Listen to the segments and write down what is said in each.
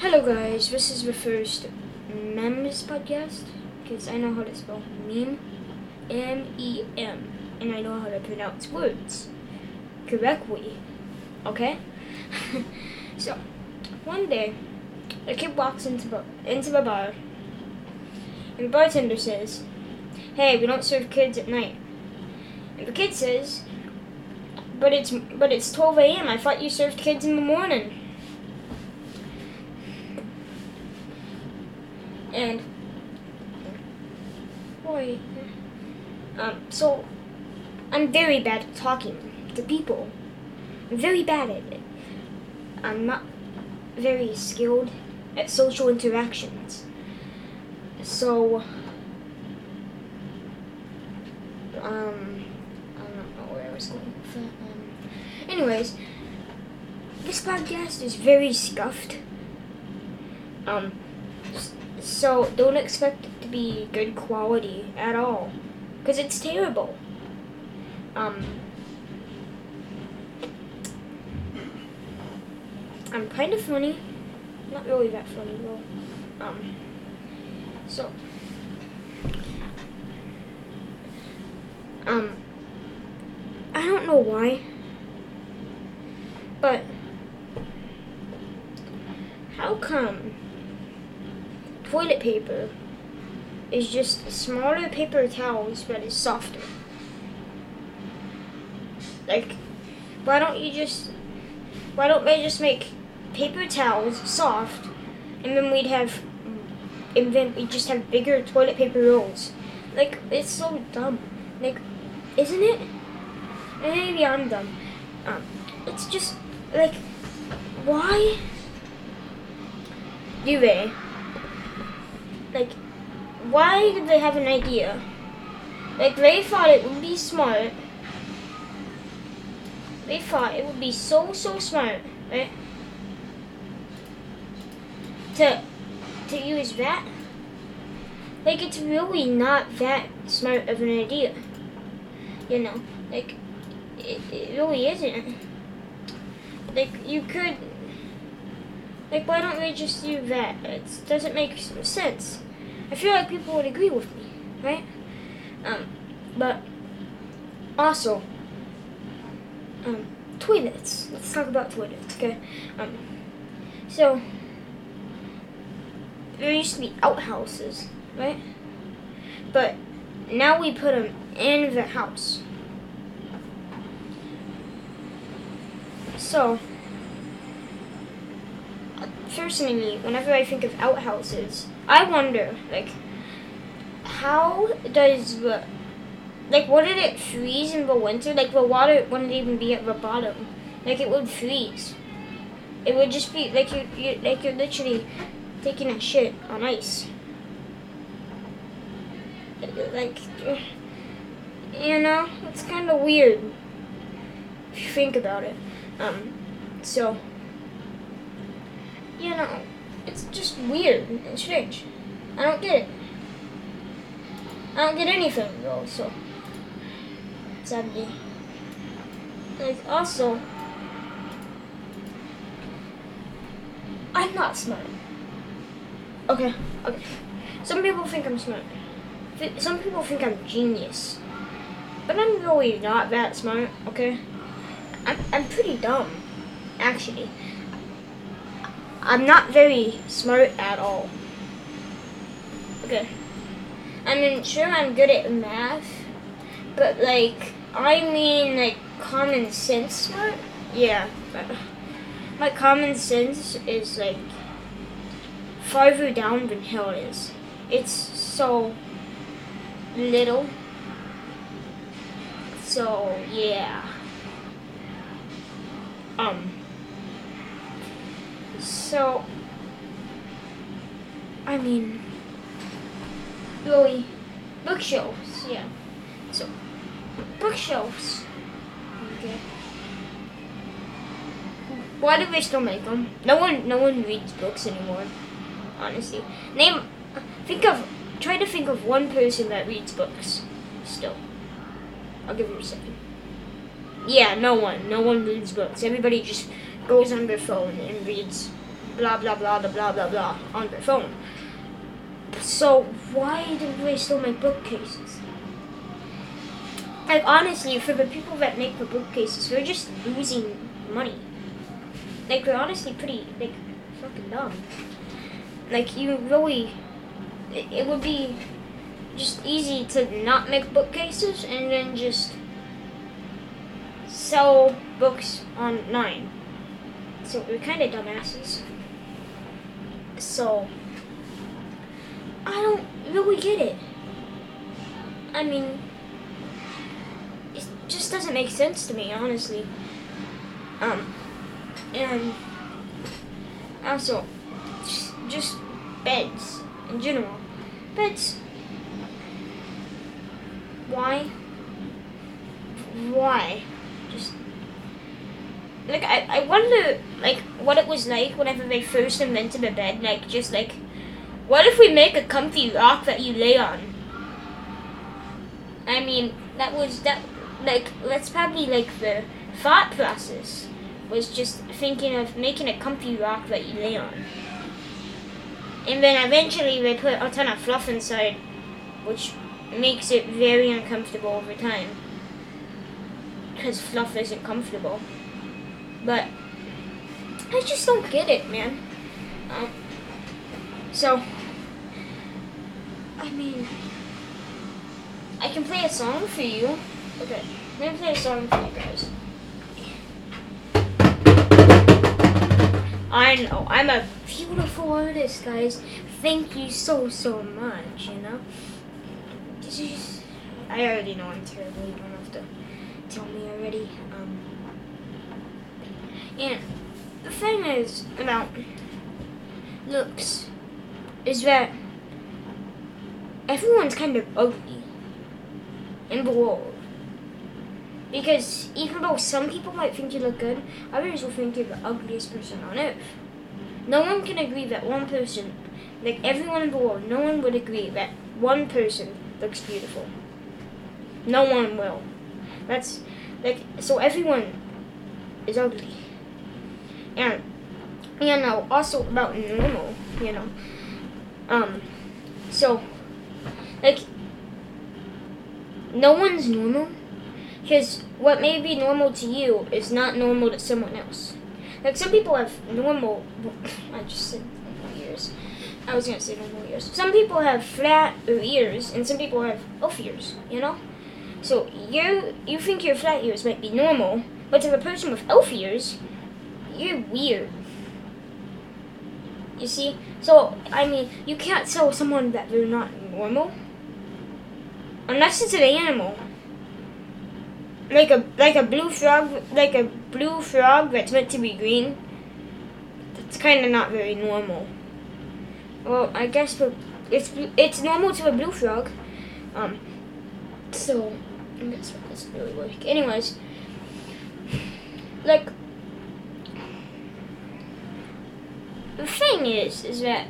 Hello, guys. This is the first MEMS podcast because I know how to spell meme, M E M, and I know how to pronounce words correctly. Okay? so, one day, a kid walks into into the bar, and the bartender says, "Hey, we don't serve kids at night." And the kid says, "But it's but it's 12 a.m. I thought you served kids in the morning." And boy, um, so I'm very bad at talking to people. I'm very bad at it. I'm not very skilled at social interactions. So, um, I don't know where I was going with that. Um, anyways, this podcast is very scuffed. Um, so don't expect it to be good quality at all, because it's terrible. Um, I'm kind of funny, not really that funny though. Um, so, um, I don't know why, but how come? Paper is just smaller paper towels but it's softer. Like, why don't you just, why don't they just make paper towels soft and then we'd have, and then we just have bigger toilet paper rolls. Like, it's so dumb. Like, isn't it? Maybe I'm dumb. Um, it's just, like, why do they like, why did they have an idea? Like, they thought it would be smart. They thought it would be so, so smart, right? To, to use that. Like, it's really not that smart of an idea. You know, like, it, it really isn't. Like, you could like, why don't they just do that? It doesn't make sense. I feel like people would agree with me, right? Um, but also, um, toilets. Let's talk about toilets, okay? Um, so there used to be outhouses, right? But now we put them in the house. So personally, whenever I think of outhouses, I wonder, like, how does the, like, what did it freeze in the winter? Like, the water wouldn't even be at the bottom. Like, it would freeze. It would just be, like, you, you like, you're literally taking a shit on ice. Like, you know, it's kind of weird if you think about it. Um, so you know, it's just weird and strange. I don't get it. I don't get anything though, so sadly. Like also I'm not smart. Okay, okay. Some people think I'm smart. Some people think I'm genius. But I'm really not that smart, okay? I'm, I'm pretty dumb, actually. I'm not very smart at all. Okay. I mean, sure, I'm good at math, but like, I mean, like, common sense smart? Yeah. My common sense is like farther down than Hill is. It's so little. So, yeah. Um. So, I mean, really, bookshelves, yeah. So, bookshelves. Okay. Why do they still make them? No one, no one reads books anymore. Honestly, name, think of, try to think of one person that reads books. Still, I'll give you a second. Yeah, no one. No one reads books. Everybody just goes on their phone and reads blah blah blah blah blah blah on their phone. So why do they still make bookcases? Like honestly, for the people that make the bookcases, they're just losing money. Like they're honestly pretty like fucking dumb. Like you really, it, it would be just easy to not make bookcases and then just sell books online. So we're kind of dumbasses. So I don't really get it. I mean, it just doesn't make sense to me, honestly. Um, and also, just, beds in general. Beds. Why? Why? Just like I, I wonder like what it was like whenever they first invented a bed. Like just like, what if we make a comfy rock that you lay on? I mean, that was that like that's probably like the thought process was just thinking of making a comfy rock that you lay on. And then eventually they put a ton of fluff inside, which makes it very uncomfortable over time. Because fluff isn't comfortable. But I just don't get it, man. Um, so, I mean, I can play a song for you. Okay, I'm gonna play a song for you guys. I know, I'm a beautiful artist, guys. Thank you so, so much, you know? Just, I already know I'm terrible. You don't have to tell me already. Um, and the thing is about looks is that everyone's kind of ugly in the world. Because even though some people might think you look good, others will think you're the ugliest person on earth. No one can agree that one person, like everyone in the world, no one would agree that one person looks beautiful. No one will. That's like so everyone is ugly. And you know, also about normal, you know. Um so like no one's normal because what may be normal to you is not normal to someone else. Like some people have normal. I just said normal ears. I was gonna say normal ears. Some people have flat ears, and some people have off ears. You know. So you you think your flat ears might be normal, but to a person with elf ears, you're weird. You see? So I mean, you can't tell someone that they're not normal unless it's an animal like a like a blue frog like a blue frog that's meant to be green. That's kind of not very normal. Well, I guess it's it's normal to a blue frog. Um, so I guess that doesn't really work. Anyways, like the thing is, is that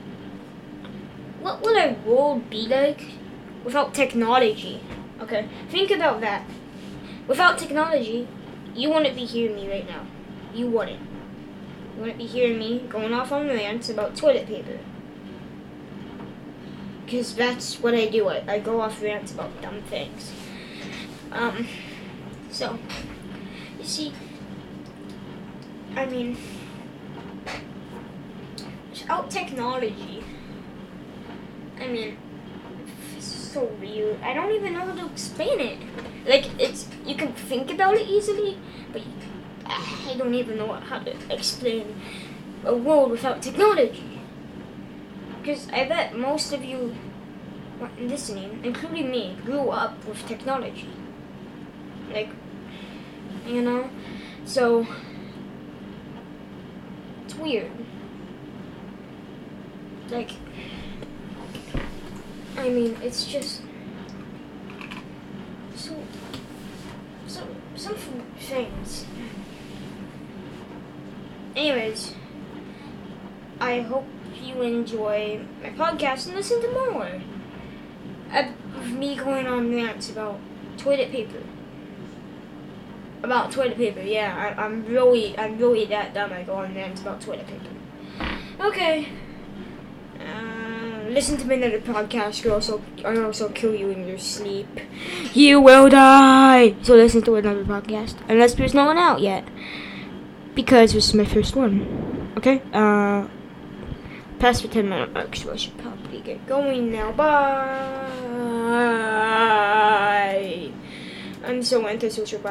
what would our world be like without technology? Okay, think about that. Without technology, you wouldn't be hearing me right now. You wouldn't. You wouldn't be hearing me going off on rants about toilet paper. Because that's what I do. I, I go off rants about dumb things. Um, so, you see, I mean, without technology, I mean, it's so weird. I don't even know how to explain it. Like it's you can think about it easily, but I don't even know how to explain a world without technology. Because I bet most of you listening, including me, grew up with technology. Like, you know, so it's weird. Like I mean, it's just so so some things. Anyways, I hope you enjoy my podcast and listen to more of me going on rants about toilet paper. About toilet paper, yeah. I, I'm really, I'm really that dumb. I go on rants about toilet paper. Okay. Listen to another podcast. I'll also, I'll also kill you in your sleep. You will die. So listen to another podcast, unless there's no one out yet, because this is my first one. Okay. Uh, past the ten minute mark, so I should probably get going now. Bye. I'm so antisocial. Bye.